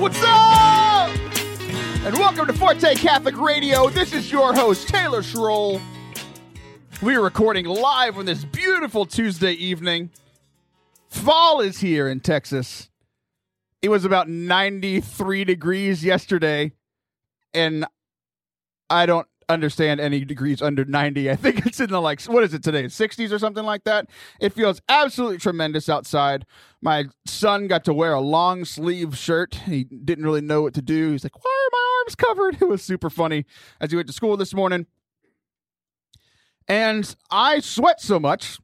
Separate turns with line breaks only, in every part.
What's up? And welcome to Forte Catholic Radio. This is your host, Taylor Schroll. We are recording live on this beautiful Tuesday evening. Fall is here in Texas. It was about 93 degrees yesterday, and I don't understand any degrees under 90. I think it's in the like, what is it today? 60s or something like that. It feels absolutely tremendous outside. My son got to wear a long sleeve shirt. He didn't really know what to do. He's like, why are my arms covered? It was super funny as he went to school this morning. And I sweat so much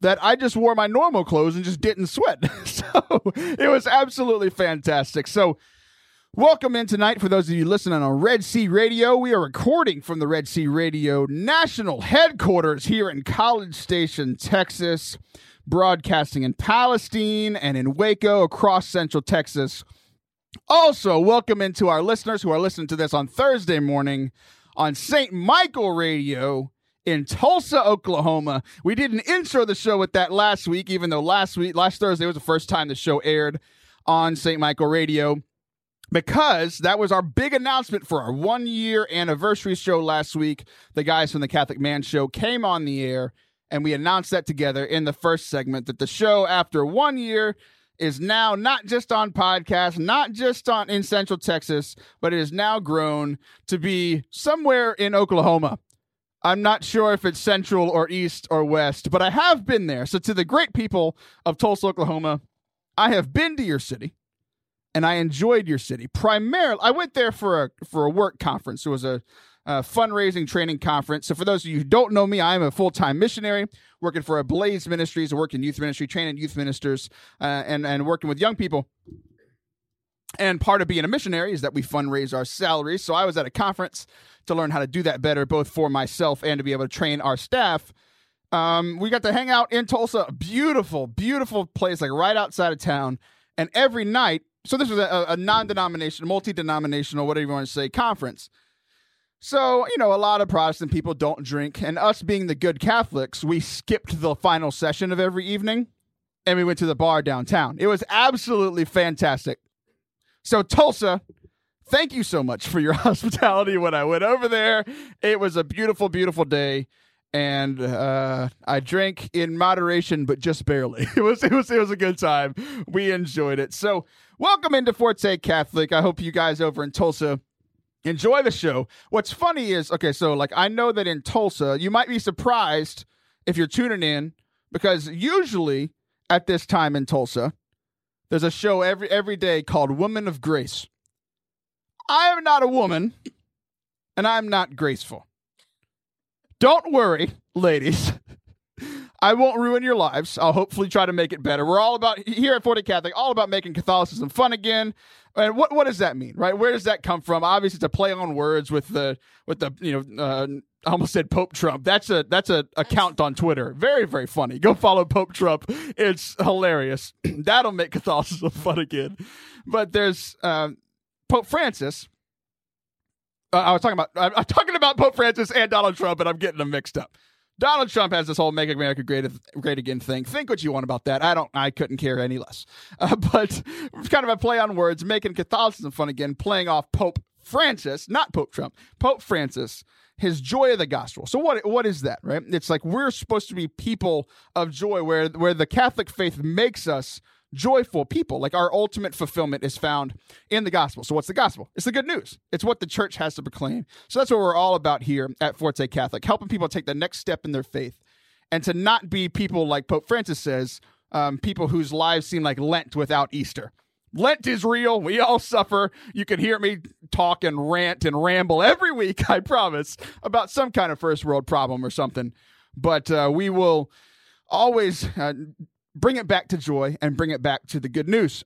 that I just wore my normal clothes and just didn't sweat. so it was absolutely fantastic. So, welcome in tonight for those of you listening on Red C Radio. We are recording from the Red C Radio national headquarters here in College Station, Texas, broadcasting in Palestine and in Waco across central Texas. Also, welcome into our listeners who are listening to this on Thursday morning on St. Michael Radio in Tulsa, Oklahoma. We did an intro the show with that last week, even though last week, last Thursday was the first time the show aired on St. Michael Radio because that was our big announcement for our one year anniversary show last week. The guys from the Catholic Man Show came on the air and we announced that together in the first segment that the show, after one year, is now not just on podcast, not just on in Central Texas, but it has now grown to be somewhere in Oklahoma. I'm not sure if it's central or east or west, but I have been there. So to the great people of Tulsa, Oklahoma, I have been to your city and I enjoyed your city. Primarily, I went there for a for a work conference. It was a, a fundraising training conference. So for those of you who don't know me, I am a full time missionary working for a Blaze Ministries, working youth ministry, training youth ministers, uh, and and working with young people. And part of being a missionary is that we fundraise our salaries. So I was at a conference to learn how to do that better, both for myself and to be able to train our staff. Um, we got to hang out in Tulsa, beautiful, beautiful place, like right outside of town. And every night, so this was a, a non-denominational, multi-denominational, whatever you want to say, conference. So, you know, a lot of Protestant people don't drink, and us being the good Catholics, we skipped the final session of every evening and we went to the bar downtown. It was absolutely fantastic. So, Tulsa, thank you so much for your hospitality when I went over there. It was a beautiful, beautiful day. And uh, I drank in moderation, but just barely. It was it was it was a good time. We enjoyed it. So welcome into Forte Catholic. I hope you guys over in Tulsa enjoy the show. What's funny is okay, so like I know that in Tulsa, you might be surprised if you're tuning in because usually at this time in Tulsa, there's a show every every day called Woman of Grace. I am not a woman and I'm not graceful. Don't worry, ladies. I won't ruin your lives. I'll hopefully try to make it better. We're all about here at Forte Catholic, all about making Catholicism fun again. And what what does that mean, right? Where does that come from? Obviously, it's a play on words with the with the you know uh, I almost said Pope Trump. That's a that's a account on Twitter. Very very funny. Go follow Pope Trump. It's hilarious. That'll make Catholicism fun again. But there's um, Pope Francis. Uh, I was talking about I'm talking about Pope Francis and Donald Trump, and I'm getting them mixed up. Donald Trump has this whole "Make America Great Great Again" thing. Think what you want about that. I don't. I couldn't care any less. Uh, but it's kind of a play on words, making Catholicism fun again, playing off Pope Francis, not Pope Trump, Pope Francis, his joy of the gospel. So what what is that, right? It's like we're supposed to be people of joy where where the Catholic faith makes us joyful people. Like our ultimate fulfillment is found in the gospel. So what's the gospel? It's the good news. It's what the church has to proclaim. So that's what we're all about here at Forte Catholic, helping people take the next step in their faith and to not be people like Pope Francis says, um, people whose lives seem like Lent without Easter. Lent is real. We all suffer. You can hear me talk and rant and ramble every week, I promise, about some kind of first world problem or something. But uh, we will always uh, bring it back to joy and bring it back to the good news.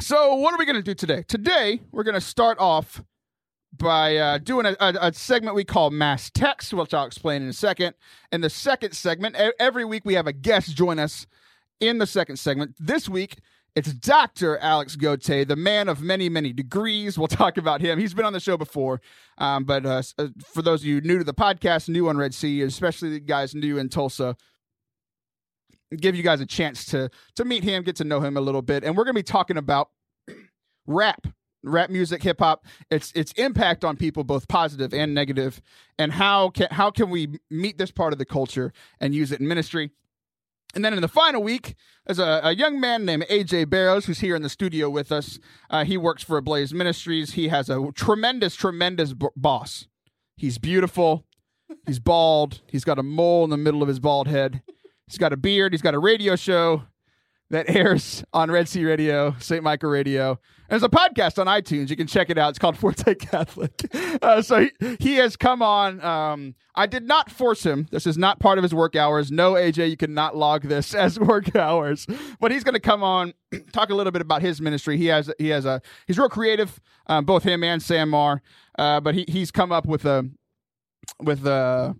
So, what are we going to do today? Today, we're going to start off by uh, doing a, a, a, segment we call Mass Text, which I'll explain in a second. In the second segment, every week we have a guest join us in the second segment. This week, it's Dr. Alex Gotay, the man of many, many degrees. We'll talk about him. He's been on the show before. Um, but uh, uh for those of you new to the podcast, new on Red C, especially the guys new in Tulsa, give you guys a chance to to meet him, get to know him a little bit, and we're going to be talking about rap rap music, hip hop, its its impact on people, both positive and negative, and how can how can we meet this part of the culture and use it in ministry. And then in the final week, there's a, a young man named AJ Barrows who's here in the studio with us. Uh, he works for Blaze Ministries. He has a tremendous, tremendous b- boss. He's beautiful. He's bald. He's got a mole in the middle of his bald head. He's got a beard. He's got a radio show that airs on Red C Radio, St. Michael Radio. There's a podcast on iTunes. You can check it out. It's called Forte Catholic. Uh, so he, he, has come on. Um, I did not force him. This is not part of his work hours. No, AJ, you cannot log this as work hours. But he's going to come on, talk a little bit about his ministry. He has he has a he's real creative. Um, both him and Sam Mar. Uh, but he he's come up with a with a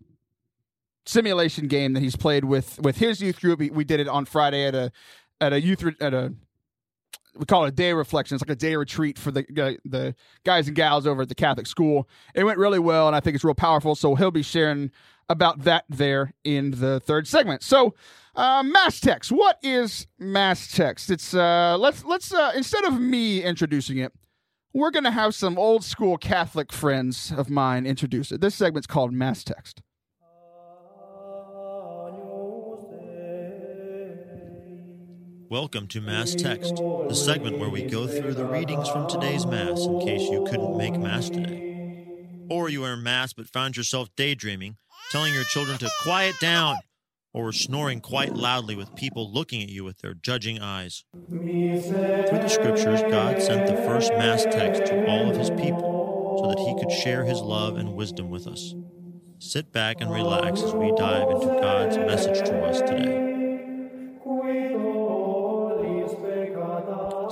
simulation game that he's played with with his youth group. We did it on Friday at a at a youth re- at a we call it a day reflection. It's like a day retreat for the uh, the guys and gals over at the Catholic school. It went really well, and I think it's real powerful. So he'll be sharing about that there in the third segment. So, uh, mass text. What is mass text? It's uh, let's let's uh, instead of me introducing it, we're gonna have some old school Catholic friends of mine introduce it. This segment's called mass text.
Welcome to Mass Text, the segment where we go through the readings from today's Mass in case you couldn't make Mass today. Or you were in Mass but found yourself daydreaming, telling your children to quiet down, or snoring quite loudly with people looking at you with their judging eyes. Through the Scriptures, God sent the first Mass text to all of His people so that He could share His love and wisdom with us. Sit back and relax as we dive into God's message to us today.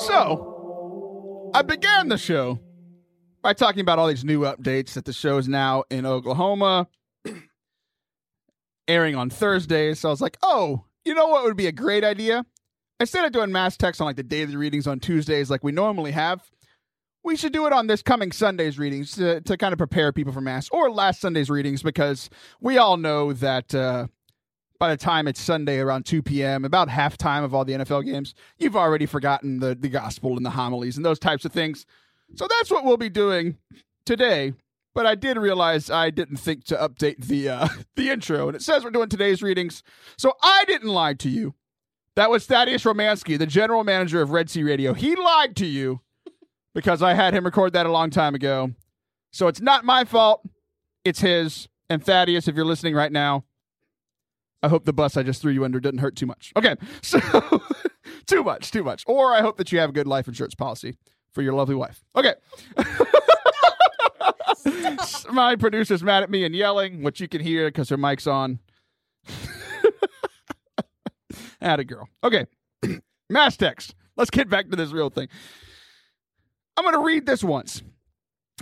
So, I began the show by talking about all these new updates that the show is now in Oklahoma, airing on Thursdays. So I was like, oh, you know what would be a great idea? Instead of doing mass text on like the daily readings on Tuesdays like we normally have, we should do it on this coming Sunday's readings to, to kind of prepare people for Mass or last Sunday's readings because we all know that uh, by the time it's Sunday around 2 p.m., about halftime of all the NFL games, you've already forgotten the, the gospel and the homilies and those types of things. So that's what we'll be doing today. But I did realize I didn't think to update the uh, the intro, and it says we're doing today's readings. So I didn't lie to you. That was Thaddeus Romansky, the general manager of Red C Radio. He lied to you because I had him record that a long time ago. So it's not my fault. It's his. And Thaddeus, if you're listening right now, I hope the bus I just threw you under didn't hurt too much. Okay, so too much, too much. Or I hope that you have a good life insurance policy for your lovely wife. Okay. My producer's mad at me and yelling, which you can hear because her mic's on. Add a girl. Okay. Mass text. Let's get back to this real thing. I'm going to read this once,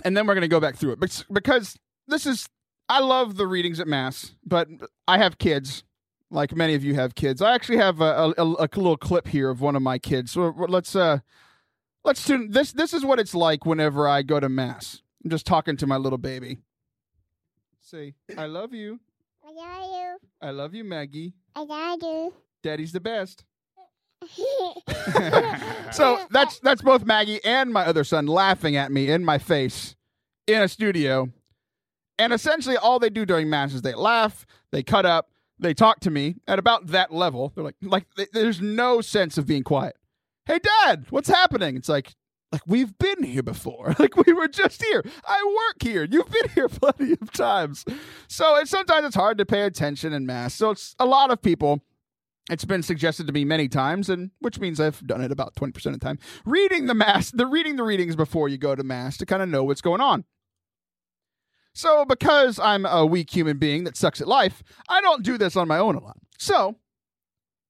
and then we're going to go back through it because this is. I love the readings at Mass, but I have kids like many of you have kids. I actually have a, a, a little clip here of one of my kids. So let's uh let's tune this. This is what it's like whenever I go to mass. I'm just talking to my little baby. Say, I love you.
I love you.
I love you, Maggie.
I love you.
Daddy's the best. so that's that's both Maggie and my other son laughing at me in my face in a studio. And essentially all they do during mass is they laugh, they cut up, they talk to me at about that level. They're like, like there's no sense of being quiet. Hey, Dad, what's happening? It's like, like we've been here before. Like we were just here. I work here. You've been here plenty of times. So it's sometimes it's hard to pay attention in mass. So it's a lot of people. It's been suggested to me many times, and which means I've done it about 20% of the time. Reading the mass, the reading the readings before you go to mass to kind of know what's going on. So, because I'm a weak human being that sucks at life, I don't do this on my own a lot. So,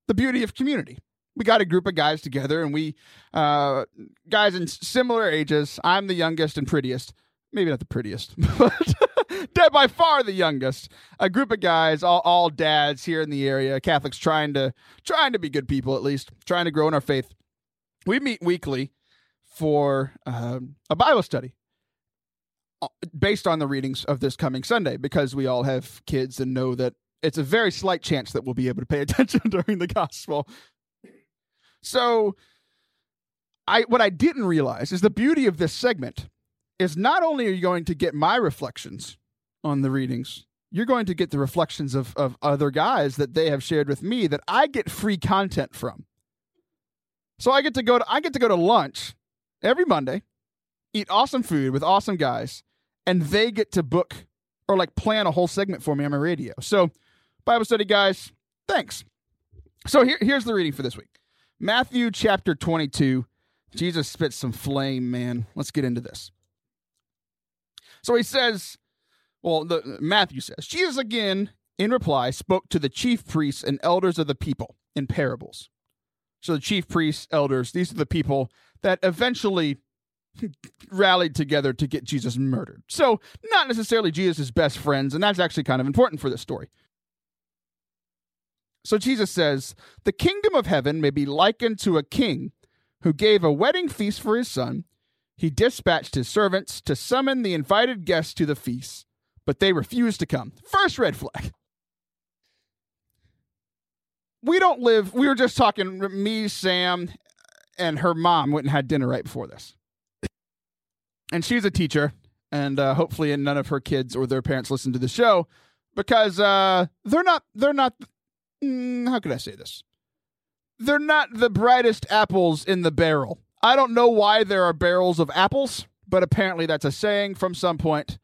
the beauty of community. We got a group of guys together, and we, uh, guys in similar ages. I'm the youngest and prettiest. Maybe not the prettiest, but dead by far the youngest. A group of guys, all, all dads here in the area, Catholics trying to trying to be good people at least, trying to grow in our faith. We meet weekly for um, a Bible study Uh, based on the readings of this coming Sunday, because we all have kids and know that it's a very slight chance that we'll be able to pay attention during the gospel. So I what I didn't realize is the beauty of this segment is not only are you going to get my reflections on the readings, you're going to get the reflections of, of other guys that they have shared with me that I get free content from. So I get to go to I get to go to lunch every Monday, eat awesome food with awesome guys, and they get to book or like plan a whole segment for me on my radio. So Bible study guys, thanks. So here, here's the reading for this week. Matthew chapter 22. Jesus spits some flame, man. Let's get into this. So he says, well, the, Matthew says, Jesus again, in reply, spoke to the chief priests and elders of the people in parables. So the chief priests, elders, these are the people that eventually rallied together to get Jesus murdered. So not necessarily Jesus' best friends, and that's actually kind of important for this story. So Jesus says, The kingdom of heaven may be likened to a king who gave a wedding feast for his son. He dispatched his servants to summon the invited guests to the feast, but they refused to come. First red flag. We don't live, we were just talking, me, Sam, and her mom went and had dinner right before this. And she's a teacher, and uh, hopefully none of her kids or their parents listen to the show because uh, they're not, they're not, mm, how could I say this? they're not the brightest apples in the barrel. I don't know why there are barrels of apples, but apparently that's a saying from some point.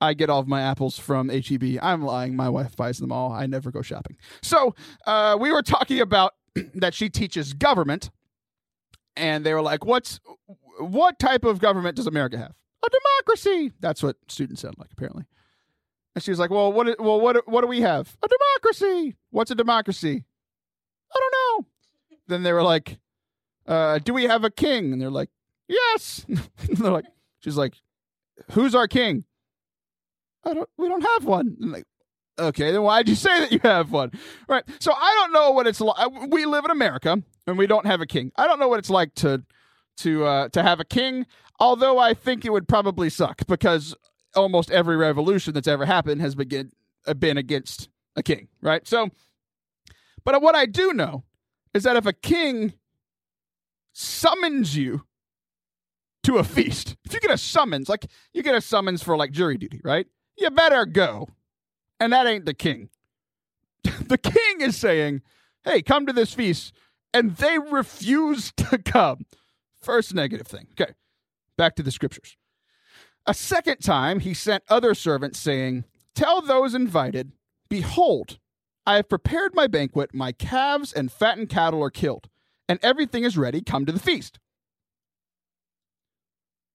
I get all of my apples from HEB. I'm lying. My wife buys them all. I never go shopping. So uh, we were talking about that she teaches government, and they were like, "What's what type of government does America have? A democracy." That's what students sound like, apparently. And she was like, "Well, what? Well, what? What do we have? A democracy. What's a democracy? I don't know." then they were like, uh, "Do we have a king?" And they're like, "Yes." they're like, "She's like, who's our king?" I don't. We don't have one. Like, okay, then why'd you say that you have one? Right. So I don't know what it's like. We live in America and we don't have a king. I don't know what it's like to to uh, to have a king. Although I think it would probably suck because almost every revolution that's ever happened has begin, uh, been against a king. Right. So, but what I do know is that if a king summons you to a feast, if you get a summons, like you get a summons for like jury duty, right? You better go. And that ain't the king. the king is saying, hey, come to this feast. And they refuse to come. First negative thing. Okay, back to the scriptures. A second time, he sent other servants, saying, Tell those invited, Behold, I have prepared my banquet, my calves and fattened cattle are killed, and everything is ready. Come to the feast.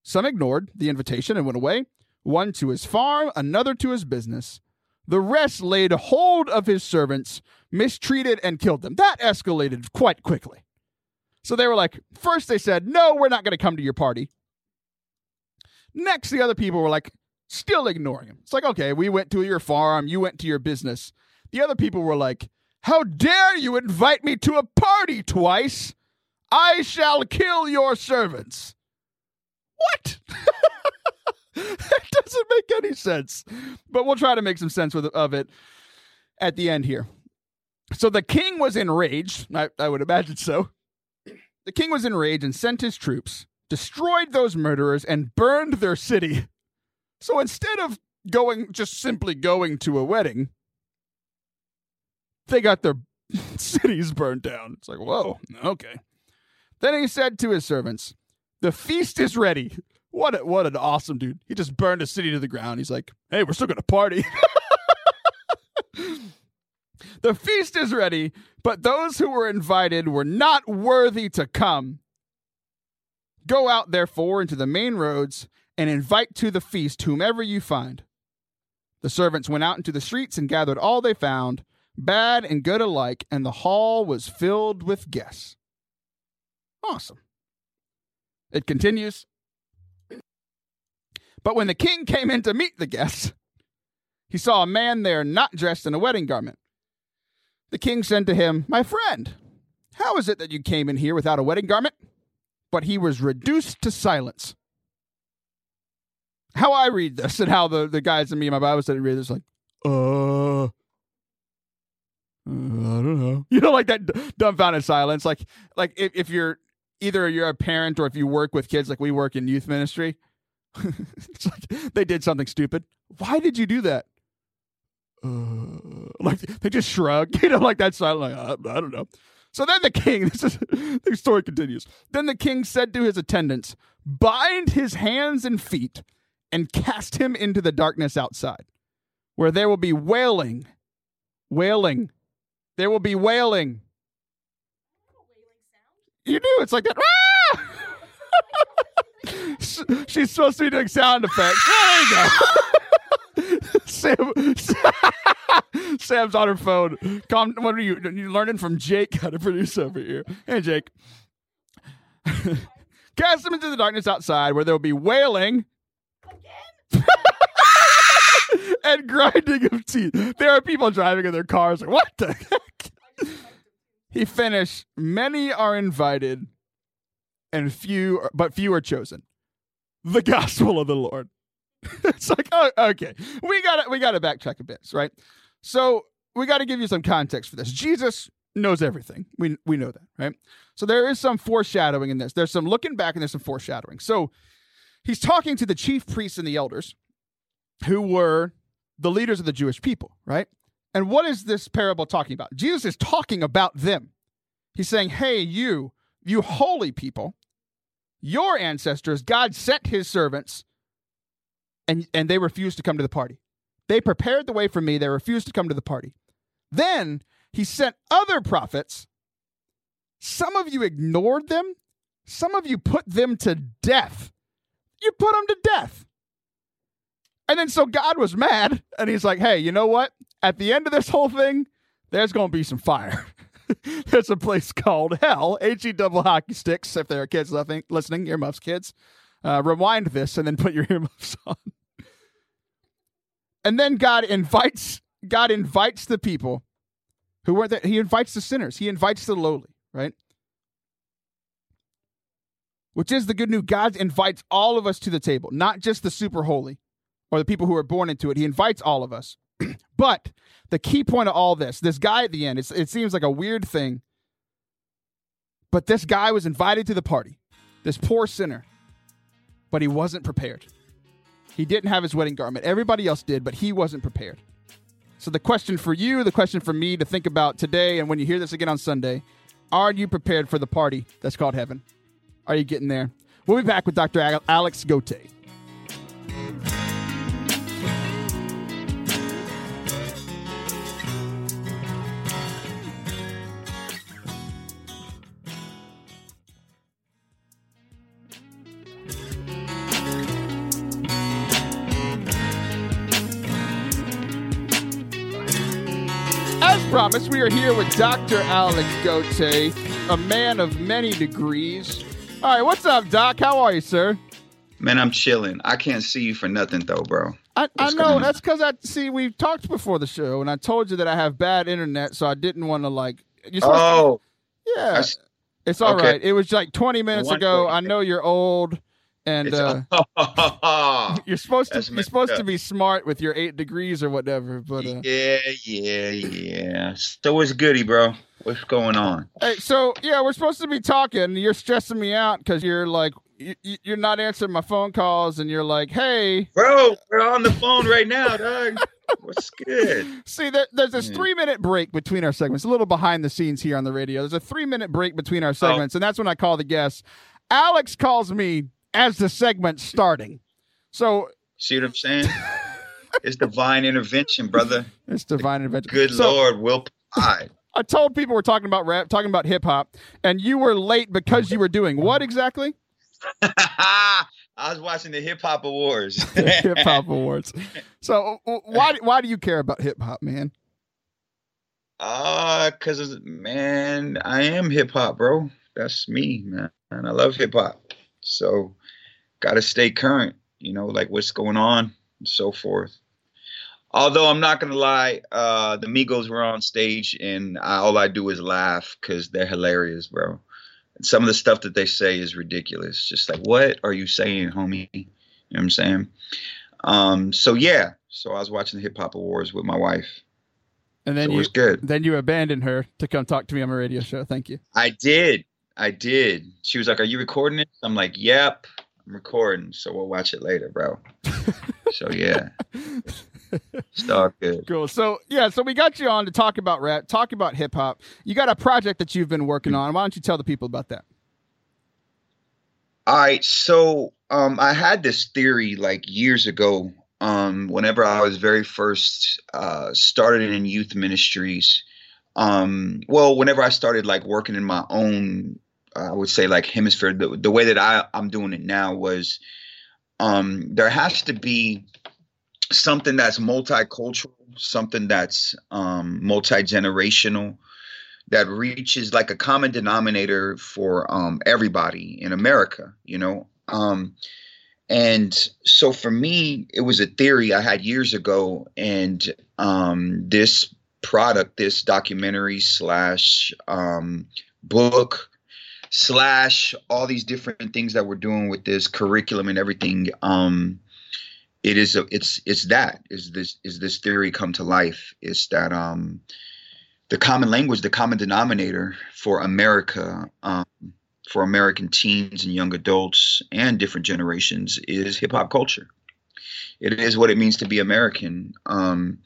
Some ignored the invitation and went away, one to his farm, another to his business. The rest laid hold of his servants, mistreated, and killed them. That escalated quite quickly. So they were like, first they said, no, we're not going to come to your party. Next, the other people were like, still ignoring him. It's like, okay, we went to your farm, you went to your business. The other people were like, How dare you invite me to a party twice? I shall kill your servants. What? that doesn't make any sense. But we'll try to make some sense with, of it at the end here. So the king was enraged. I, I would imagine so. The king was enraged and sent his troops, destroyed those murderers, and burned their city. So instead of going, just simply going to a wedding, they got their cities burned down. It's like, whoa, okay. Then he said to his servants, The feast is ready. What a, what an awesome dude. He just burned a city to the ground. He's like, hey, we're still to party. the feast is ready, but those who were invited were not worthy to come. Go out, therefore, into the main roads and invite to the feast whomever you find. The servants went out into the streets and gathered all they found bad and good alike, and the hall was filled with guests. Awesome. It continues. But when the king came in to meet the guests, he saw a man there not dressed in a wedding garment. The king said to him, My friend, how is it that you came in here without a wedding garment? But he was reduced to silence. How I read this and how the, the guys in me and my Bible study read this, like, uh, I don't know. You know, like that dumbfounded silence. Like, like if, if you're either you're a parent or if you work with kids like we work in youth ministry, it's like they did something stupid. Why did you do that? Uh, like they just shrug, you know, like that silent, like I, I don't know. So then the king, this is the story continues. Then the king said to his attendants, "Bind his hands and feet, and cast him into the darkness outside, where there will be wailing, wailing. There will be wailing. You do. It's like that. She's supposed to be doing sound effects. There you go. Sam, Sam's on her phone. What are you? You learning from Jake how to produce over here? Hey, Jake. Cast them into the darkness outside, where there will be wailing and grinding of teeth. There are people driving in their cars. Like, what the heck? He finished. Many are invited, and few, but few are chosen. The gospel of the Lord. it's like, oh, okay, we got to we got to backtrack a bit, right? So we got to give you some context for this. Jesus knows everything. We we know that, right? So there is some foreshadowing in this. There's some looking back, and there's some foreshadowing. So he's talking to the chief priests and the elders, who were the leaders of the Jewish people, right? And what is this parable talking about? Jesus is talking about them. He's saying, Hey, you, you holy people, your ancestors, God sent his servants and, and they refused to come to the party. They prepared the way for me. They refused to come to the party. Then he sent other prophets. Some of you ignored them. Some of you put them to death. You put them to death. And then so God was mad and he's like, hey, you know what? At the end of this whole thing, there's going to be some fire. there's a place called hell, H E double hockey sticks. If there are kids listening, earmuffs, kids, uh, rewind this and then put your earmuffs on. And then God invites God invites the people who weren't there. He invites the sinners. He invites the lowly, right? Which is the good news. God invites all of us to the table, not just the super holy or the people who are born into it. He invites all of us. but the key point of all this, this guy at the end, it seems like a weird thing, but this guy was invited to the party, this poor sinner, but he wasn't prepared. He didn't have his wedding garment. Everybody else did, but he wasn't prepared. So the question for you, the question for me to think about today, and when you hear this again on Sunday, are you prepared for the party that's called heaven? Are you getting there? We'll be back with Dr. Alex Gotay. Promise, we are here with Dr. Alex Gotay, a man of many degrees. All right, what's up, Doc? How are you, sir?
Man, I'm chilling. I can't see you for nothing, though, bro.
I, I know that's because I see we've talked before the show, and I told you that I have bad internet, so I didn't want to like.
oh,
to, yeah, it's all okay. right. It was like 20 minutes ago. I know you're old and uh, you're supposed to you're supposed up. to be smart with your eight degrees or whatever. But uh,
yeah, yeah, yeah. So it's goody, bro. What's going on?
Hey, so yeah, we're supposed to be talking. You're stressing me out because you're like you, you're not answering my phone calls, and you're like, "Hey,
bro, we're on the phone right now, dog." What's good?
See, there, there's this three minute break between our segments. A little behind the scenes here on the radio. There's a three minute break between our oh. segments, oh. and that's when I call the guests. Alex calls me as the segment's starting. So
see what I'm saying? it's divine intervention, brother.
It's divine intervention.
Good so, Lord will provide.
I told people we're talking about rap, talking about hip hop, and you were late because you were doing what exactly?
I was watching the Hip Hop Awards.
hip Hop Awards. So why why do you care about hip hop, man?
Uh, cause man, I am hip hop, bro. That's me, man. And I love hip hop. So got to stay current, you know, like what's going on and so forth. Although I'm not gonna lie, uh, the Migos were on stage and I, all I do is laugh because they're hilarious, bro. And some of the stuff that they say is ridiculous. Just like, what are you saying, homie? You know what I'm saying? Um, so yeah, so I was watching the Hip Hop Awards with my wife.
And then so you, good. Then you abandoned her to come talk to me on my radio show. Thank you.
I did. I did. She was like, "Are you recording it?" I'm like, "Yep, I'm recording." So we'll watch it later, bro. so yeah, it's all good.
Cool. So yeah, so we got you on to talk about rap, talk about hip hop. You got a project that you've been working on. Why don't you tell the people about that?
All right, so um, I had this theory like years ago. Um, whenever I was very first uh, started in youth ministries, um, well, whenever I started like working in my own, I would say like hemisphere, the, the way that I, I'm doing it now was um, there has to be something that's multicultural, something that's um, multi generational, that reaches like a common denominator for um, everybody in America, you know. Um, and so for me, it was a theory I had years ago, and um, this product, this documentary slash um, book slash all these different things that we're doing with this curriculum and everything. Um, it is a, it's it's that is this is this theory come to life? Is that um, the common language, the common denominator for America, um, for American teens and young adults and different generations is hip hop culture. It is what it means to be American. Um,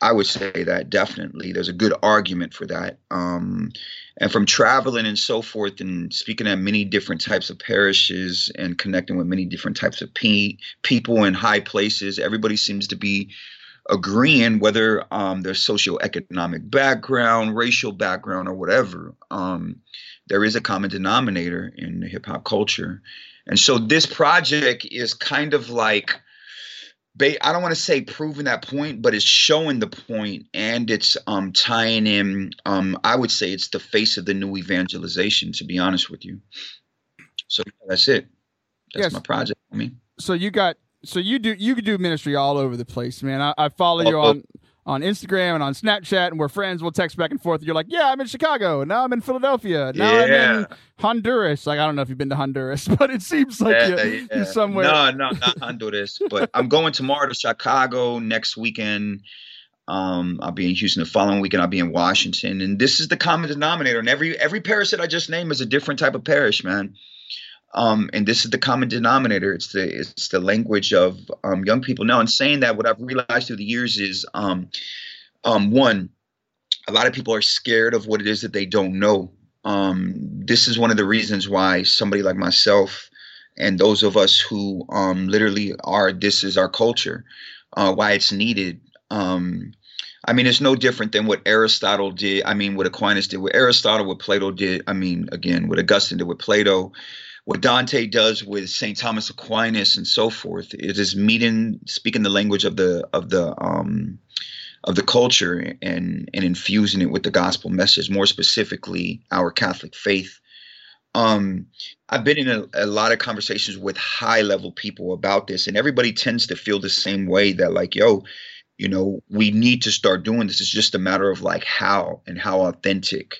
I would say that definitely. There's a good argument for that. Um, and from traveling and so forth and speaking at many different types of parishes and connecting with many different types of pe- people in high places, everybody seems to be agreeing whether um, their socioeconomic background, racial background, or whatever. Um, there is a common denominator in hip hop culture. And so this project is kind of like I don't want to say proving that point, but it's showing the point and it's um, tying in. Um, I would say it's the face of the new evangelization, to be honest with you. So that's it. That's yes. my project. I mean,
so you got so you do you could do ministry all over the place, man. I, I follow you on on Instagram and on Snapchat, and we're friends. We'll text back and forth. And You're like, yeah, I'm in Chicago. Now I'm in Philadelphia. Now yeah. I'm in Honduras. Like, I don't know if you've been to Honduras, but it seems like yeah, you're, yeah. you're, somewhere.
No, no, not Honduras. but I'm going tomorrow to Chicago next weekend. Um, I'll be in Houston the following weekend. I'll be in Washington, and this is the common denominator. And every every parish that I just named is a different type of parish, man. Um, and this is the common denominator. It's the it's the language of um, young people now. And saying that, what I've realized through the years is, um, um, one, a lot of people are scared of what it is that they don't know. Um, this is one of the reasons why somebody like myself and those of us who um, literally are this is our culture, uh, why it's needed. I mean, it's no different than what Aristotle did. I mean, what Aquinas did, what Aristotle, what Plato did. I mean, again, what Augustine did with Plato what Dante does with Saint Thomas Aquinas and so forth. It is meeting, speaking the language of the of the um, of the culture and and infusing it with the gospel message. More specifically, our Catholic faith. Um, I've been in a, a lot of conversations with high level people about this, and everybody tends to feel the same way that like, yo, you know, we need to start doing this. It's just a matter of like how and how authentic.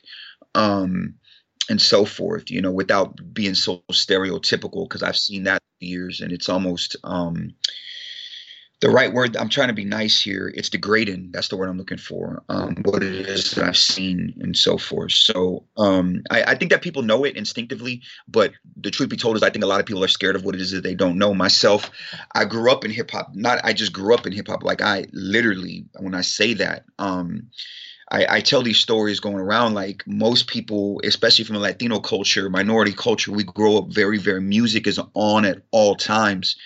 Um, and so forth, you know, without being so stereotypical, because I've seen that years and it's almost um, the right word. I'm trying to be nice here. It's degrading. That's the word I'm looking for. Um, what it is that I've seen and so forth. So um, I, I, think that people know it instinctively, but the truth be told is, I think a lot of people are scared of what it is that they don't know. Myself, I grew up in hip hop. Not I just grew up in hip hop. Like I literally, when I say that, um, I, I tell these stories going around like most people, especially from a Latino culture, minority culture, we grow up very, very music is on at all times.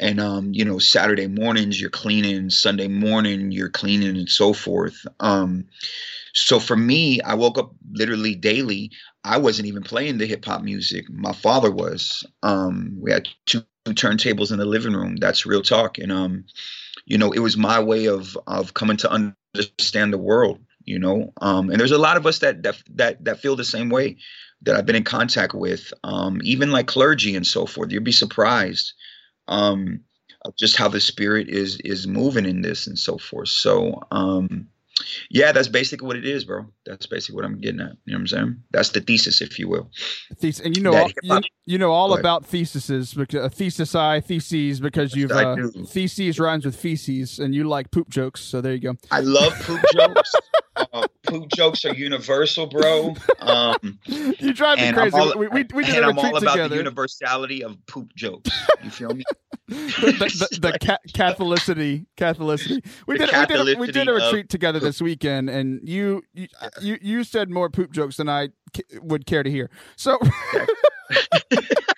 And um, you know, Saturday mornings you're cleaning, Sunday morning you're cleaning, and so forth. Um, so for me, I woke up literally daily. I wasn't even playing the hip hop music. My father was. Um, we had two turntables in the living room. That's real talk. And um, you know, it was my way of of coming to understand the world you know? Um, and there's a lot of us that, that that that feel the same way that i've been in contact with um, even like clergy and so forth. You'd be surprised um, just how the spirit is is moving in this and so forth. So um, yeah, that's basically what it is, bro. That's basically what I'm getting at. You know what I'm saying? That's the thesis, if you will.
Thesis, and you know, all, you, you, know all about theses, because uh, thesis I theses because you've uh, theses rhymes with feces, and you like poop jokes. So there you go.
I love poop jokes. uh, poop jokes are universal, bro. Um,
you drive me crazy.
all,
we, we, we did
and
a
I'm all about
together.
the universality of poop jokes. You feel me?
the, the, the, the ca- Catholicity, Catholicity. We did, we did, a, we did a retreat together this weekend, and you, you, you, you said more poop jokes than I c- would care to hear. So,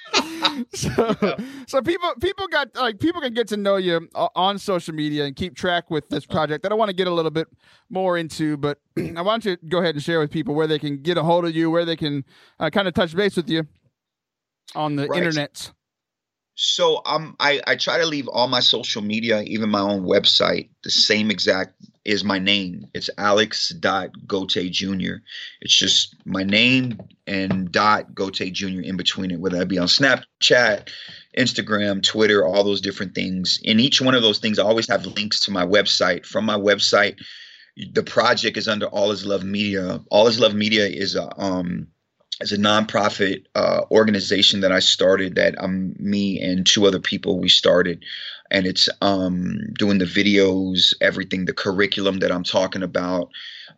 so, so people, people got like people can get to know you on social media and keep track with this project that I want to get a little bit more into. But I want you to go ahead and share with people where they can get a hold of you, where they can uh, kind of touch base with you on the
Right.
internet.
So um, I, I try to leave all my social media, even my own website, the same exact is my name. It's alex.gotay jr. It's just my name and dot gotay jr. in between it, whether that be on Snapchat, Instagram, Twitter, all those different things. In each one of those things, I always have links to my website. From my website, the project is under All Is Love Media. All Is Love Media is a um is a nonprofit uh, organization that I started that um me and two other people we started, and it's um doing the videos, everything, the curriculum that I'm talking about,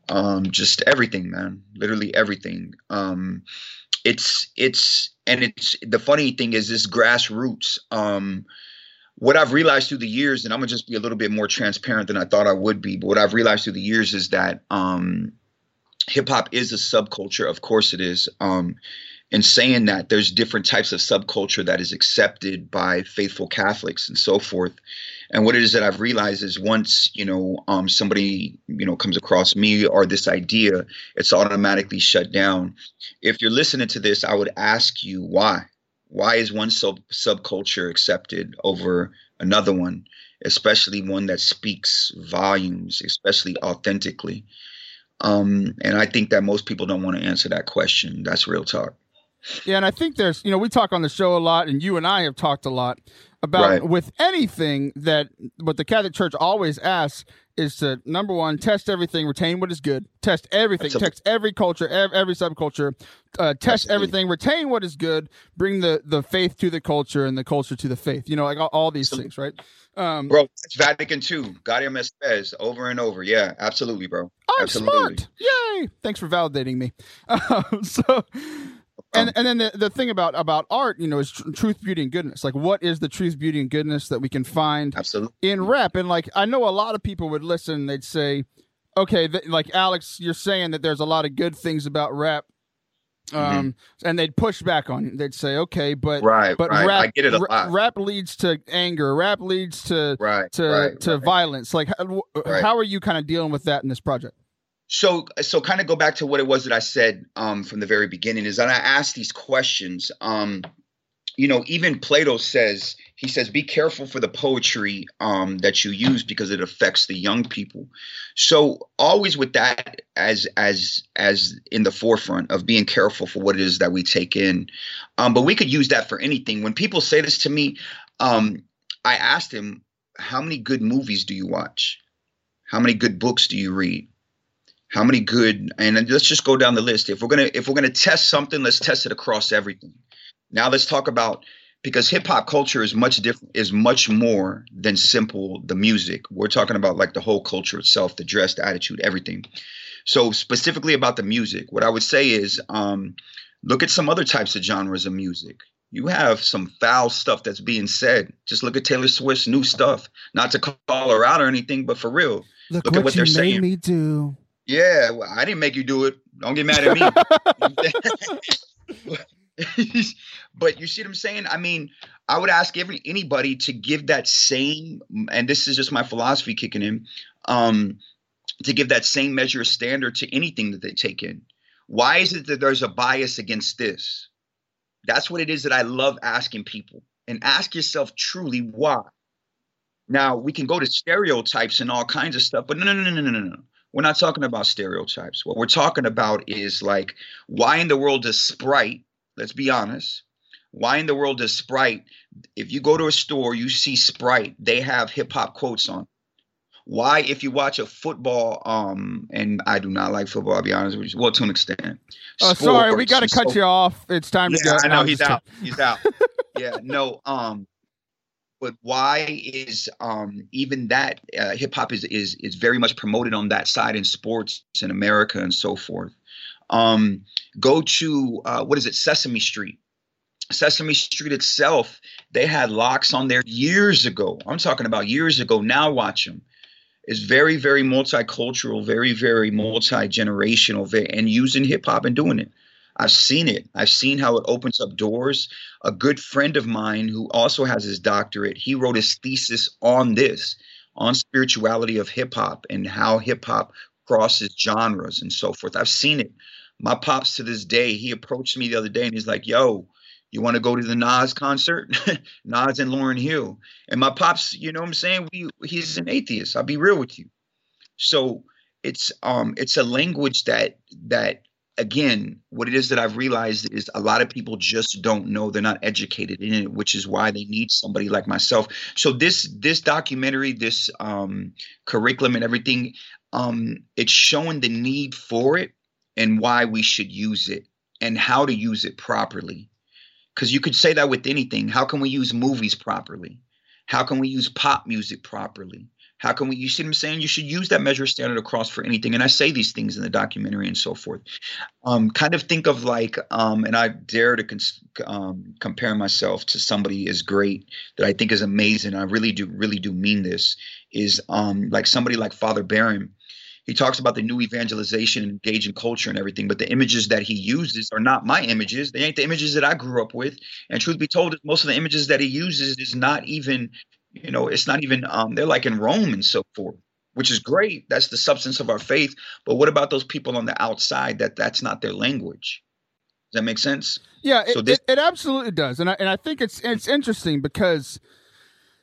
um just everything, man, literally everything. Um, it's it's and it's the funny thing is this grassroots. Um, what I've realized through the years, and I'm gonna just be a little bit more transparent than I thought I would be, but what I've realized through the years is that um hip hop is a subculture, of course it is. Um, and saying that there's different types of subculture that is accepted by faithful Catholics and so forth. And what it is that I've realized is once you know um, somebody you know comes across me or this idea, it's automatically shut down. If you're listening to this, I would ask you why. Why is one sub subculture accepted over another one, especially one that speaks volumes, especially authentically? Um, and I think that most people don't want to answer that question. That's real talk.
Yeah, and I think there's, you know, we talk on the show a lot, and you and I have talked a lot about
Right.
with anything that what the Catholic Church always asks is to number one, test everything, retain what is good, test everything,
Absolutely.
test every culture, every, every subculture, uh, test
Absolutely.
everything, retain what is good, bring the the faith to the culture and the culture to the faith. You know, like all, all these
Absolutely.
things, right? Um,
Bro, it's Vatican II. Gaudium et Spes over and over. Yeah, absolutely, bro.
I'm
Absolutely.
smart. Yay! Thanks for validating me. Um, so, and and then the, the thing about about art, you know, is tr- truth, beauty, and goodness. Like, what is the truth, beauty, and goodness that we can find
Absolutely.
in rap? And like, I know a lot of people would listen. They'd say, okay, th- like Alex, you're saying that there's a lot of good things about rap. Um, and they'd push back on you. They'd say, okay, but
Mm-hmm. Right,
but
right.
rap,
I get it a lot.
rap leads to anger. Rap leads to
Right,
to
right,
to
right.
violence. Like, how, how are you kind of dealing with that in this project?
So, so kind of go back to what it was that I said um, from the very beginning is that I asked these questions. Um, you know, even Plato says he says, "Be careful for the poetry um, that you use because it affects the young people." So, always with that as as as in the forefront of being careful for what it is that we take in. Um, but we could use that for anything. When people say this to me, um, I asked him, "How many good movies do you watch? How many good books do you read?" How many good and let's just go down the list. If we're gonna if we're gonna test something let's test it across everything. Now let's talk about because hip hop culture is much different is much more than simple the music. We're talking about like the whole culture itself the dress the attitude everything. So specifically about the music what i would say is um look at some other types of genres of music. You have some foul stuff that's being said. Just look at taylor swift's new stuff. Not to call her out or anything but for real
Look,
Look at what they're saying.
me do.
Yeah, well, I didn't make you do it. Don't get mad at me. but you see what I'm saying? I mean, I would ask every anybody to give that same, and this is just my philosophy kicking in, um, to give that same measure of standard to anything that they take in. Why is it that there's a bias against this? That's what it is that I love asking people. And ask yourself truly why. Now we can go to stereotypes and all kinds of stuff, but no, no, no, no, no, no, no. We're not talking about stereotypes. What we're talking about is like, why in the world does Sprite, let's be honest, why in the world does Sprite, if you go to a store, you see Sprite, they have hip hop quotes on. Why, if you watch a football, um, and I do not like football, I'll be honest with you, well, to an extent.
Oh, sorry, we got to cut
so-
you off. It's time to go.
I know he's out. He's out. yeah, no. Um, but why is um, even that uh, hip hop is, is is very much promoted on that side in sports in America and so forth. Um, go to uh, what is it, Sesame Street. Sesame Street itself, they had locks on there years ago. I'm talking about years ago. Now watch them. It's very, very multicultural, very, very multi generational, and using hip hop and doing it. I've seen it. I've seen how it opens up doors. A good friend of mine who also has his doctorate, he wrote his thesis on this, on spirituality of hip hop and how hip hop crosses genres and so forth. I've seen it. My pops to this day, he approached me the other day and he's like, yo, you want to go to the Nas concert? Nas and Lauryn Hill. And my pops, you know what I'm saying? We, he's an atheist. I'll be real with you. So it's um it's a language that that again, what it is that I've realized is a lot of people just don't know. They're not educated in it, which is why they need somebody like myself. So this this documentary, this um, curriculum, and everything, um, it's showing the need for it and why we should use it and how to use it properly. Because you could say that with anything. How can we use movies properly? How can we use pop music properly? How can we, you see what I'm saying? You should use that measure standard across for anything. And I say these things in the documentary and so forth. Um, kind of think of like, um, and I dare to cons- um, compare myself to somebody as great that I think is amazing. I really do, really do mean this is um, like somebody like Father Barron. He talks about the new evangelization and engaging culture and everything, but the images that he uses are not my images. They ain't the images that I grew up with. And truth be told, most of the images that he uses is not even you know, it's not even um, they're like in Rome and so forth, which is great. That's the substance of our faith. But what about those people on the outside that that's not their language? Does that make sense?
Yeah, so it, this- it, it absolutely does, and I and I think it's it's interesting because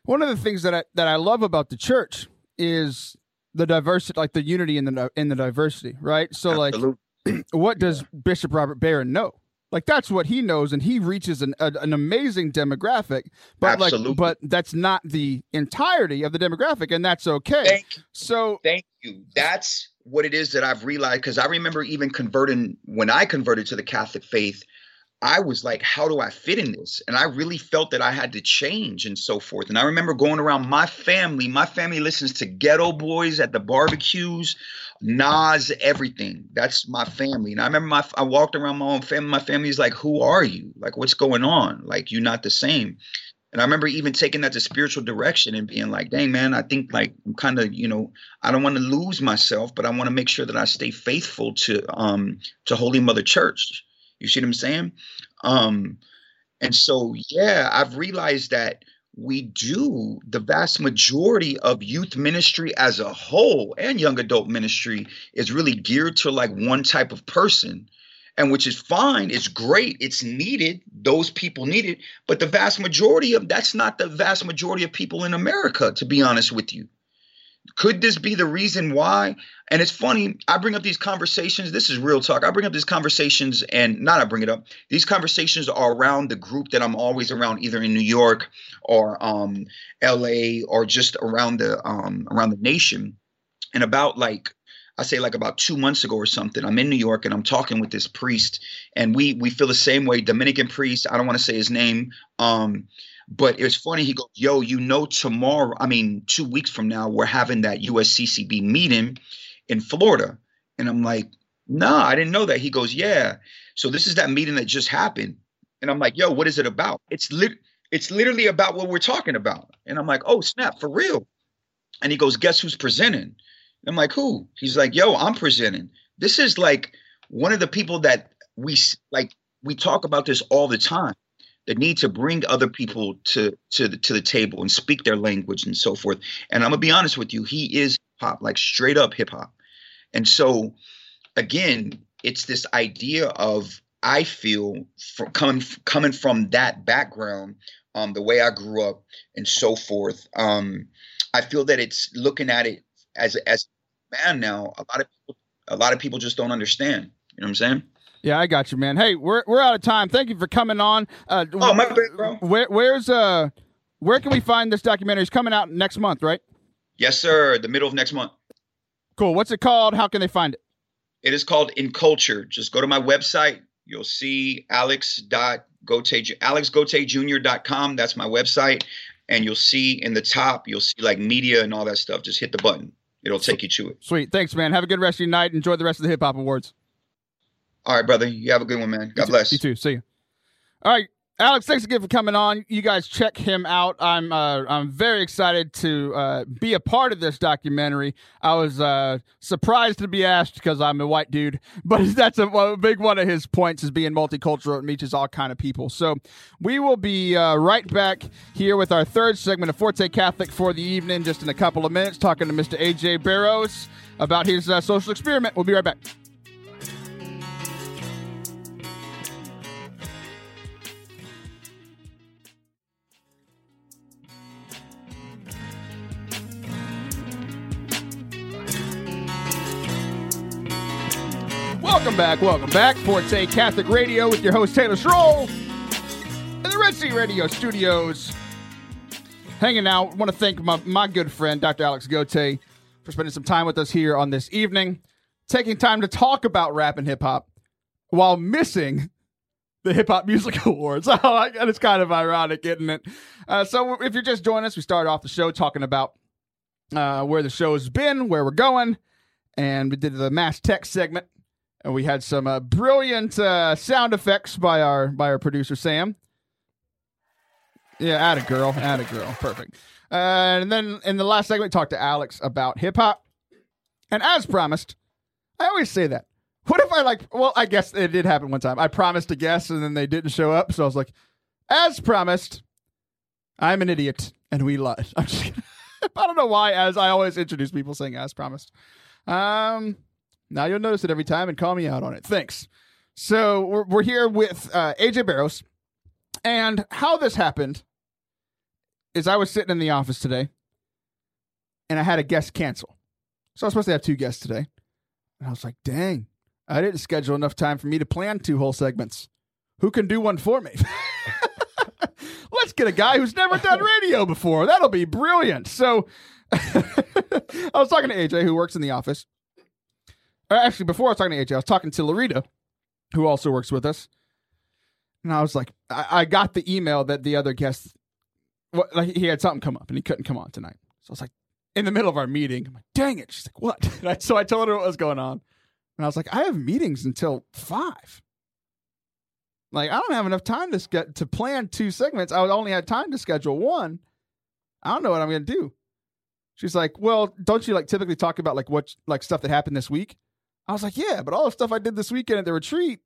one of the things that I that I love about the church is the diversity, like the unity in the in the diversity, right? So, Absolutely. like, what does yeah. Bishop Robert Barron know? Like that's what he knows, and he reaches an a, an amazing demographic. But Absolutely. like, but that's not the entirety of the demographic, and that's okay.
Thank
so
thank you. That's what it is that I've realized because I remember even converting when I converted to the Catholic faith. I was like, how do I fit in this? And I really felt that I had to change and so forth. And I remember going around my family. My family listens to Geto Boys at the barbecues. Nas, everything. That's my family. And I remember my I walked around my own family. My family's like, "Who are you? Like, what's going on? Like, you're not the same." And I remember even taking that to spiritual direction and being like, "Dang, man, I think like I'm kind of, you know, I don't want to lose myself, but I want to make sure that I stay faithful to um to Holy Mother Church." You see what I'm saying? Um, and so yeah, I've realized that we do the vast majority of youth ministry as a whole and young adult ministry is really geared to like one type of person and which is fine it's great it's needed those people need it but the vast majority of that's not the vast majority of people in america to be honest with you could this be the reason why? And it's funny, I bring up these conversations. This is real talk. I bring up these conversations, and not I bring it up. These conversations are around the group that I'm always around, either in New York or um, L.A. or just around the um, around the nation. And about like I say like about two months ago or something, I'm in New York and I'm talking with this priest, and we we feel the same way. Dominican priest. I don't want to say his name. Um, but it was funny. He goes, "Yo, you know, tomorrow. I mean, two weeks from now, we're having that USCCB meeting in Florida." And I'm like, "Nah, I didn't know that." He goes, "Yeah." So this is that meeting that just happened. And I'm like, "Yo, what is it about?" It's lit. It's literally about what we're talking about. And I'm like, "Oh snap, for real." And he goes, "Guess who's presenting?" I'm like, "Who?" He's like, "Yo, I'm presenting." This is like one of the people that we like. We talk about this all the time the need to bring other people to to the, to the table and speak their language and so forth. And I'm gonna be honest with you, he is pop, like straight up hip hop. And so, again, it's this idea of I feel from coming coming from that background, um, the way I grew up and so forth. Um, I feel that it's looking at it as as man now. A lot of people, a lot of people just don't understand. You know what I'm saying?
Yeah, I got you, man. Hey, we're we're out of time. Thank you for coming on.
Uh, oh, my bad, bro.
Where, where's uh, where can we find this documentary? It's coming out next month, right?
Yes, sir. The middle of next month.
Cool. What's it called? How can they find it?
It is called In Culture. Just go to my website. You'll see alex.gotay, alexgotayjr.com. That's my website. and you'll see in the top, you'll see like media and all that stuff. Just hit the button. It'll take you to it.
Sweet. Thanks, man. Have a good rest of your night. Enjoy the rest of the hip hop awards.
All right, brother. You have a good one, man. God
You too-
bless.
You too. See you. All right. Alex, thanks again for coming on. You guys check him out. I'm uh, I'm very excited to uh, be a part of this documentary. I was uh, surprised to be asked because I'm a white dude, but that's a, a big one of his points is being multicultural. It reaches all kind of people. So we will be uh, right back here with our third segment of Forte Catholic for the evening, just in a couple of minutes, talking to Mr. AJ Barrows about his uh, social experiment. We'll be right back. Welcome back, welcome back. Forte Catholic Radio with your host Taylor Schroll in the Red C Radio studios. Hanging out. want to thank my, my good friend, Dr. Alex Gotay, for spending some time with us here on this evening, taking time to talk about rap and hip hop while missing the Hip Hop Music Awards. Oh, and it's kind of ironic, isn't it? Uh, so if you're just joining us, we started off the show talking about uh, where the show's been, where we're going, and we did the Mass Tech segment and we had some uh, brilliant uh, sound effects by our by our producer Sam. Yeah, add a girl, add a girl, perfect. Uh, and then in the last segment, talked to Alex about hip hop, and as promised, I always say that. What if I like? Well, I guess it did happen one time. I promised a guest, and then they didn't show up, so I was like, as promised, I'm an idiot, and we lied. I'm just. I don't know why, as I always introduce people saying as promised. Um, now you'll notice it every time and call me out on it. Thanks. So we're, we're here with uh, AJ Barrows, and how this happened is I was sitting in the office today, and I had a guest cancel. So I was supposed to have two guests today, and I was like, "Dang, I didn't schedule enough time for me to plan two whole segments. Who can do one for me?" Let's get a guy who's never done radio before. That'll be brilliant. So I was talking to AJ, who works in the office. Uh, Actually, before I was talking to AJ, I was talking to Larita, who also works with us. And I was like, I, I got the email that the other guest, what, like he had something come up and he couldn't come on tonight. So I was like, in the middle of our meeting, I'm like, dang it. She's like, what? I- so I told her what was going on. And I was like, I have meetings until five. Like, I don't have enough time to get to plan two segments. I only had time to schedule one. I don't know what I'm going to do. She's like, well, don't you like typically talk about like what like stuff that happened this week? I was like, yeah, but all the stuff I did this weekend at the retreat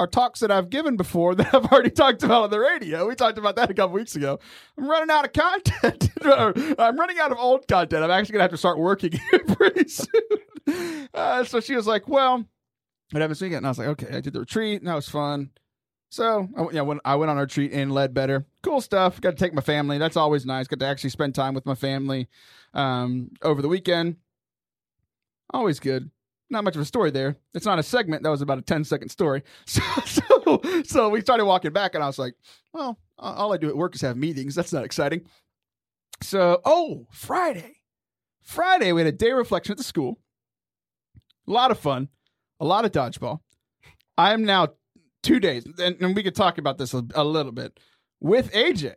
are talks that I've given before that I've already talked about on the radio. We talked about that a couple weeks ago. I'm running out of content. I'm running out of old content. I'm actually gonna have to start working pretty soon. Uh, so she was like, well, what happened this weekend? And I was like, okay, I did the retreat and that was fun. So I, went- yeah, when I went on a retreat in Ledbetter, cool stuff. Got to take my family. That's always nice. Got to actually spend time with my family um, over the weekend. Always good. Not much of a story there. It's not a segment. That was about a 10 second story. So, so, so we started walking back, and I was like, well, all I do at work is have meetings. That's not exciting. So, oh, Friday. Friday, we had a day reflection at the school. A lot of fun, a lot of dodgeball. I am now two days, and, and we could talk about this a, a little bit with AJ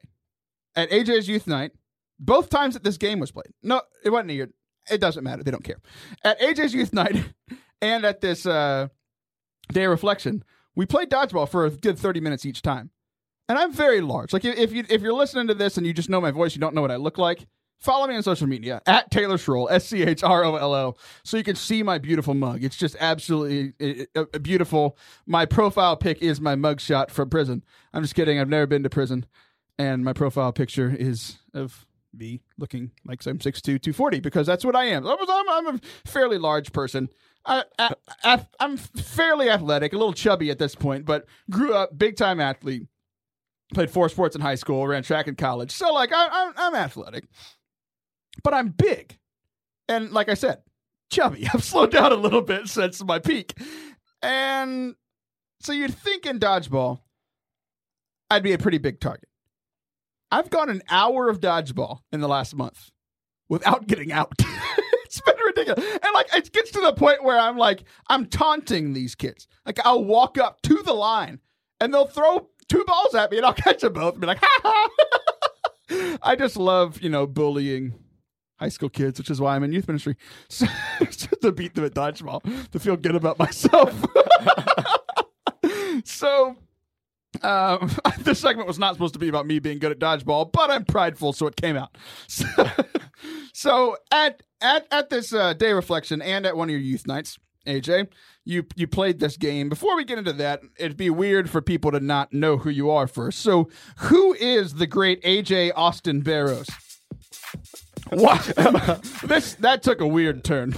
at AJ's youth night. Both times that this game was played. No, it wasn't a year. It doesn't matter. They don't care. At AJ's youth night and at this uh, day of reflection, we played dodgeball for a good thirty minutes each time. And I'm very large. Like if you if you're listening to this and you just know my voice, you don't know what I look like. Follow me on social media at Taylor Schroll, S C H R O L O, so you can see my beautiful mug. It's just absolutely uh, beautiful. My profile pic is my mugshot from prison. I'm just kidding. I've never been to prison, and my profile picture is of me looking like I'm 6'2", 240 because that's what I am. I'm, I'm, a fairly large person. I, I, I'm fairly athletic, a little chubby at this point, but grew up big time athlete. Played four sports in high school, ran track in college. So like I, I'm, I'm athletic, but I'm big, and like I said, chubby. I've slowed down a little bit since my peak, and so you'd think in dodgeball, I'd be a pretty big target. I've gone an hour of dodgeball in the last month without getting out. it's been ridiculous. And like it gets to the point where I'm like, I'm taunting these kids. Like I'll walk up to the line and they'll throw two balls at me and I'll catch them both and be like, ha ha. I just love, you know, bullying high school kids, which is why I'm in youth ministry. So, to beat them at dodgeball, to feel good about myself. so, um, this segment was not supposed to be about me being good at dodgeball, but I'm prideful, so it came out. So, so at at at this uh, day reflection and at one of your youth nights, AJ, you you played this game. Before we get into that, it'd be weird for people to not know who you are first. So, who is the great AJ Austin Barrows? What? this that took a weird turn.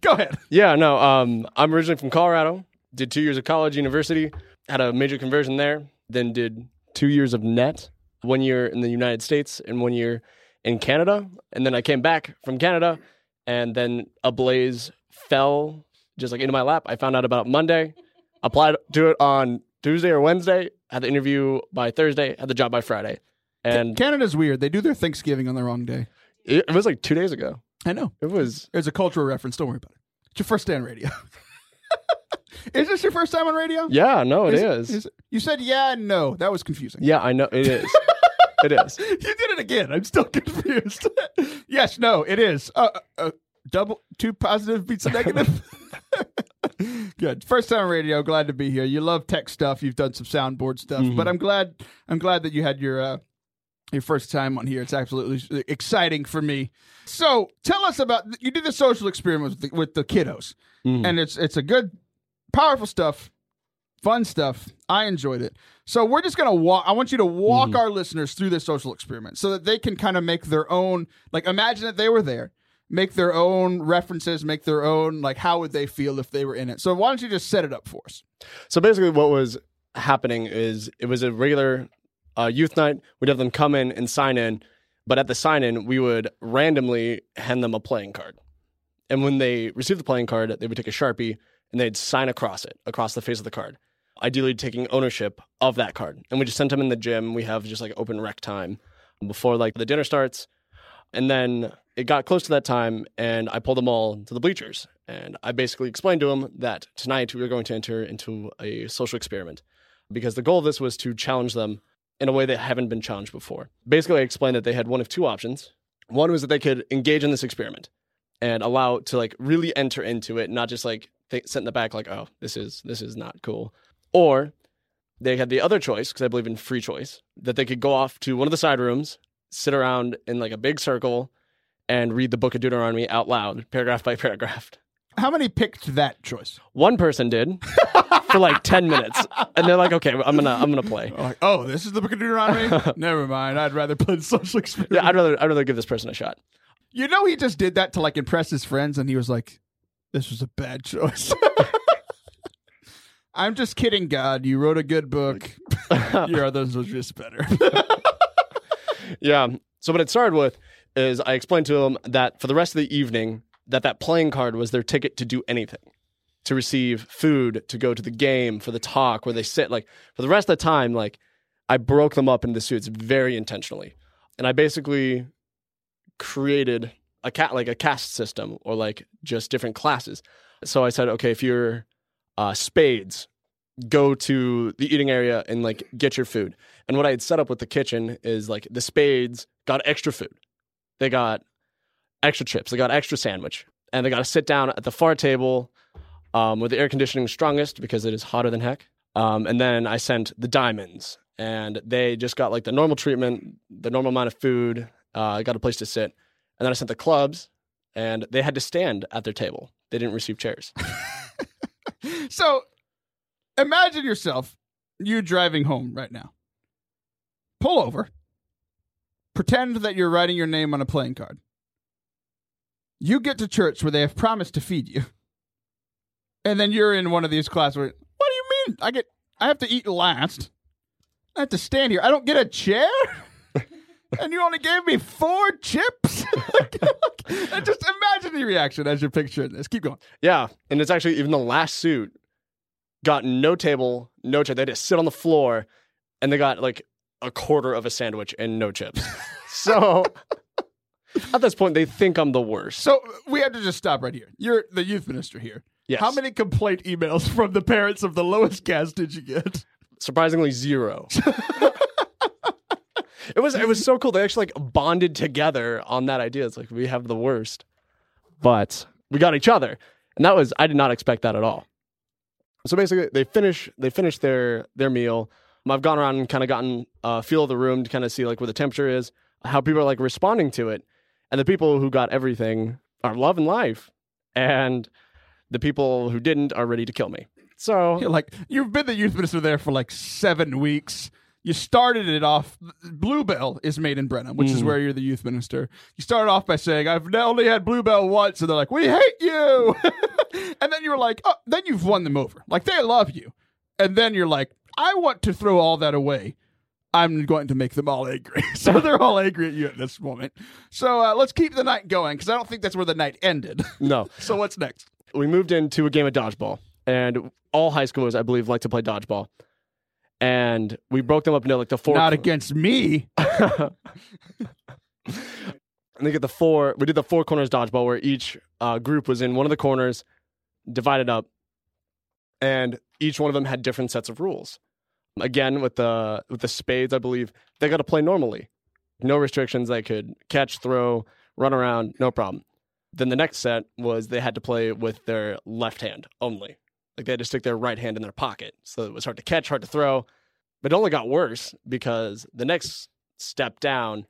Go ahead.
Yeah, no. Um, I'm originally from Colorado. Did two years of college, university, had a major conversion there. Then did two years of NET, one year in the United States and one year in Canada. And then I came back from Canada, and then a blaze fell just like into my lap. I found out about Monday, applied to it on Tuesday or Wednesday, had the interview by Thursday, had the job by Friday, and
Canada's weird. They do their Thanksgiving on the wrong day.
it, was like two days ago.
I know.
It was
It's a cultural reference. Don't worry about it. It's your first day on radio. is this your first time on radio?
yeah, no, it
Is
is.
is You said yeah and no. That was confusing.
Yeah, I know it is. it is.
you did it again. I'm still confused. yes, no, it is. Uh, uh, double two positive beats a negative. Good. First time on radio. Glad to be here. You love tech stuff. You've done some soundboard stuff, but I'm glad. I'm glad that you had your uh, your first time on here. It's absolutely exciting for me. So tell us about you did the social experiment with the, with the kiddos,
Mhm.
and it's it's a good, powerful stuff, fun stuff. I enjoyed it. So we're just gonna walk. I want you to walk our listeners through this social experiment so that they can kind of make their own. Like imagine that they were there, make their own references, make their own like how would they feel if they were in it. So why don't you just set it up for us?
So basically, what was happening is it was a regular uh, youth night. We'd have them come in and sign in, but at the sign in, we would randomly hand them a playing card. And when they received the playing card, they would take a sharpie and they'd sign across it, across the face of the card. Ideally, taking ownership of that card. And we just sent them in the gym. We have just like open rec time before like the dinner starts. And then it got close to that time, and I pulled them all to the bleachers. And I basically explained to them that tonight we were going to enter into a social experiment because the goal of this was to challenge them in a way they haven't been challenged before. Basically, I explained that they had one of two options. One was that they could engage in this experiment and allow to like really enter into it, not just like th- sit in the back like, oh, this is this is not cool. Or they had the other choice because I believe in free choice that they could go off to one of the side rooms, sit around in like a big circle, and read the Book of Deuteronomy out loud, paragraph by paragraph.
How many picked that choice?
One person did for like ten minutes, and they're like, "Okay, I'm gonna I'm gonna play."
Like, oh, this is the Book of Deuteronomy. Never mind. I'd rather play the social experiment.
Yeah, I'd rather I'd rather give this person a shot.
You know, he just did that to like impress his friends, and he was like, "This was a bad choice." I'm just kidding, God. You wrote a good book. Your others was just better.
Yeah. So what it started with is I explained to them that for the rest of the evening, that that playing card was their ticket to do anything, to receive food, to go to the game, for the talk where they sit. Like for the rest of the time, like I broke them up into suits very intentionally, and I basically created a cat like a caste system or like just different classes. So I said, okay, if you're uh, spades, go to the eating area and like get your food. And what I had set up with the kitchen is like the spades got extra food. They got extra chips. They got extra sandwich. And they got to sit down at the far table um, where the air conditioning strongest because it is hotter than heck. Um, and then I sent the diamonds and they just got like the normal treatment, the normal amount of food, uh, got a place to sit. And then I sent the clubs and they had to stand at their table. They didn't receive chairs.
so, imagine yourself, you driving home right now. Pull over. Pretend that you're writing your name on a playing card. You get to church where they have promised to feed you. And then you're in one of these classes where, what do you mean? I get I have to eat last. I have to stand here. I don't get a chair? and you only gave me four chips? and just imagine the reaction as you're picturing this. Keep going.
Yeah, and it's actually even the last suit got no table, no chair. They had to sit on the floor, and they got like a quarter of a sandwich and no chips. so at this point, they think I'm the worst.
So we have to just stop right here. You're the youth minister here.
Yes.
How many complaint emails from the parents of the lowest gas did you get?
Surprisingly, zero. It was it was so cool. They actually like bonded together on that idea. It's like we have the worst, but we got each other, and that was I did not expect that at all. So basically, they finish they finish their their meal. I've gone around and kind of gotten a feel of the room to kind of see like where the temperature is, how people are like responding to it, and the people who got everything are loving life, and the people who didn't are ready to kill me. So
You're like you've been the youth minister there for like seven weeks. You started it off. Blue Bell is made in Brenham, which is
Mhm.
where you're the youth minister. You started off by saying, "I've only had Blue Bell once," and they're like, "We hate you." and then you were like, "Oh," then you've won them over. Like they love you. And then you're like, "I want to throw all that away. I'm going to make them all angry." so they're all angry at you at this moment. So uh, let's keep the night going because I don't think that's where the night ended.
no,
so what's next?
We moved into a game of dodgeball, and all high schoolers, I believe, like to play dodgeball. And we broke them up into like the four.
Not against me.
and they get the four. We did the four corners dodgeball, where each uh, group was in one of the corners, divided up, and each one of them had different sets of rules. Again, with the with the spades, I believe they got to play normally, no restrictions. They could catch, throw, run around, no problem. Then the next set was they had to play with their left hand only. Like they had to stick their right hand in their pocket. So it was hard to catch, hard to throw. But it only got worse because the next step down,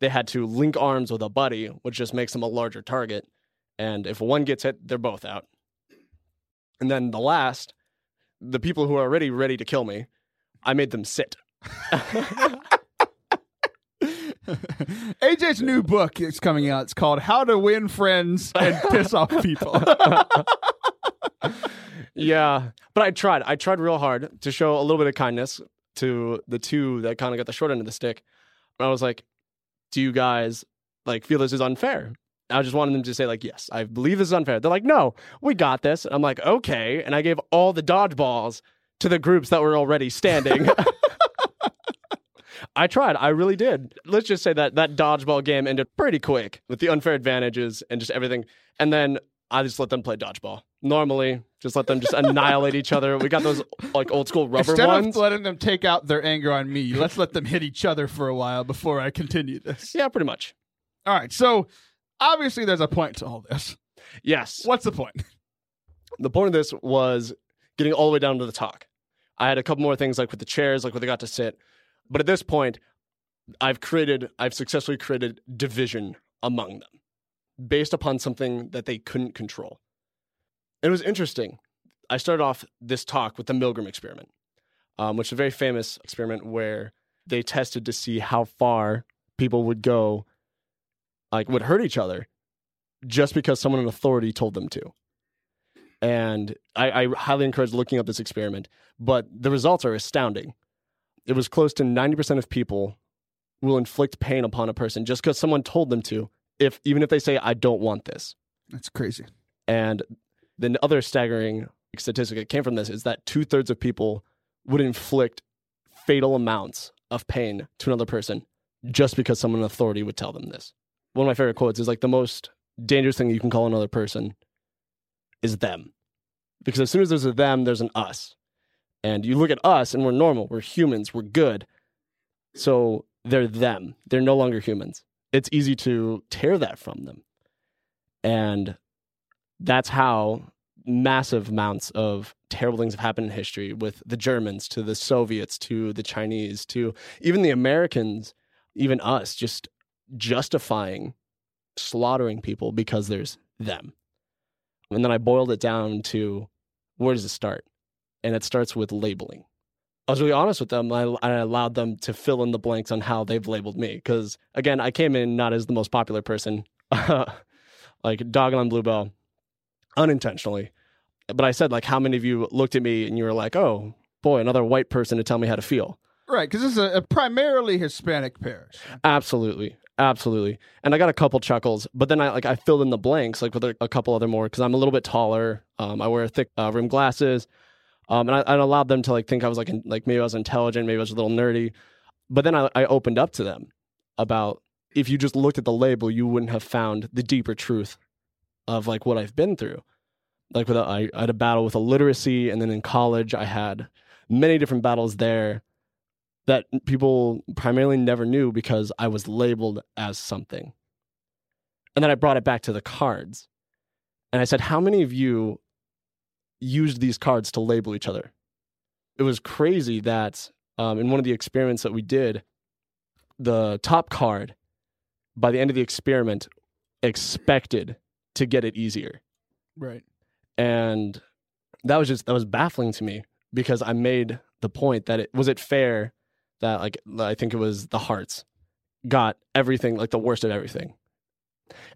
they had to link arms with a buddy, which just makes them a larger target. And if one gets hit, they're both out. And then the last, the people who are already ready to kill me, I made them sit.
AJ's new book is coming out. It's called How to Win Friends and Piss Off People.
yeah, but I tried. I tried real hard to show a little bit of kindness to the two that kind of got the short end of the stick. I was like, "Do you guys like feel this is unfair?" I just wanted them to say like, "Yes, I believe this is unfair." They're like, "No, we got this." And I'm like, "Okay," and I gave all the dodgeballs to the groups that were already standing. I tried. I really did. Let's just say that that dodgeball game ended pretty quick with the unfair advantages and just everything. And then I just let them play dodgeball. Normally, just let them just annihilate each other. We got those like old school rubber
Instead
ones.
of letting them take out their anger on me, let's let them hit each other for a while before I continue this.
yeah, pretty much.
All right. So obviously there's a point to all this.
Yes.
What's the point?
The point of this was getting all the way down to the talk. I had a couple more things like with the chairs, like where they got to sit. But at this point, I've created, I've successfully created division among them based upon something that they couldn't control. It was interesting. I started off this talk with the Milgram experiment, um, which is a very famous experiment where they tested to see how far people would go, like would hurt each other, just because someone in authority told them to. And I, I highly encourage looking up this experiment, but the results are astounding. It was close to 90% of people will inflict pain upon a person just because someone told them to, if even if they say, I don't want this.
That's crazy.
And the other staggering statistic that came from this is that two thirds of people would inflict fatal amounts of pain to another person just because someone in authority would tell them this. One of my favorite quotes is like the most dangerous thing you can call another person is them. Because as soon as there's a them, there's an us. And you look at us and we're normal, we're humans, we're good. So they're them. They're no longer humans. It's easy to tear that from them. And that's how massive amounts of terrible things have happened in history with the Germans to the Soviets to the Chinese to even the Americans, even us, just justifying slaughtering people because there's them. And then I boiled it down to where does it start? And it starts with labeling. I was really honest with them. I, I allowed them to fill in the blanks on how they've labeled me. Because again, I came in not as the most popular person, like dogging on Blue Bell, unintentionally. But I said, like, how many of you looked at me and you were like, oh, boy, another white person to tell me how to feel?
Right, because this is a, a primarily Hispanic parish.
Absolutely. Absolutely. And I got a couple chuckles, but then I like I filled in the blanks like with a, a couple other more because I'm a little bit taller. Um, I wear thick uh, rim glasses. Um, and I, allowed them to like think I was like in, like maybe I was intelligent, maybe I was a little nerdy. But then I, I opened up to them about if you just looked at the label, you wouldn't have found the deeper truth of like what I've been through. Like with a, I, I had a battle with illiteracy, and then in college I had many different battles there that people primarily never knew because I was labeled as something. And then I brought it back to the cards. And I said, How many of you used these cards to label each other? It was crazy that um, in one of the experiments that we did, the top card, by the end of the experiment, expected to get it easier
Right.
and that was just that was baffling to me because I made the point that it was it fair that like I think it was the hearts got everything like the worst of everything.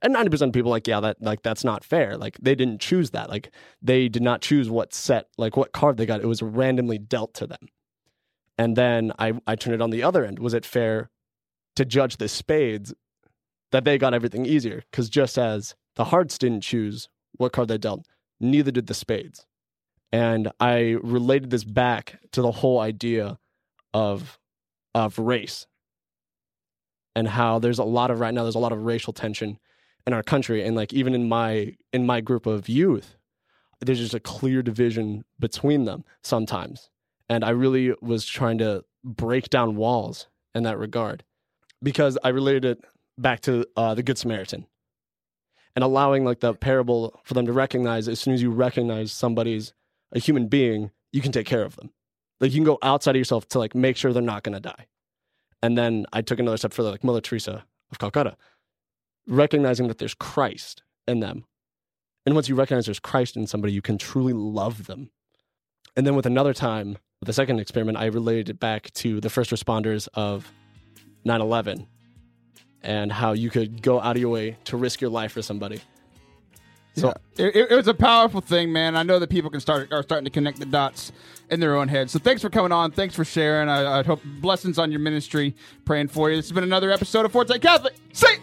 And 90% of people like yeah that like that's not fair. Like they didn't choose that. Like they did not choose what set like what card they got. It was randomly dealt to them. And then I I turned it on the other end. Was it fair to judge the spades that they got everything easier cuz just as the hearts didn't choose what card they dealt, neither did the spades. And I related this back to the whole idea of of race and how there's a lot of right now there's a lot of racial tension in our country. And like even in my in my group of youth there's just a clear division between them sometimes. And i really was trying to break down walls in that regard because i related it back to uh, the good samaritan and allowing like the parable for them to recognize as soon as you recognize somebody's a human being you can take care of them. Like you can go outside of yourself to like make sure they're not going to die and then i took another step further like mother teresa of calcutta recognizing that there's christ in them. And once you recognize there's christ in somebody you can truly love them. And then with another time with the second experiment i related it back to the first responders of 9-11 and how you could go out of your way to risk your life for somebody
So it, it, it was a powerful thing, man. I know that people can start are starting to connect the dots in their own head. So thanks for coming on. Thanks for sharing. I, I hope blessings on your ministry. Praying for you. This has been another episode of Forte Catholic. See.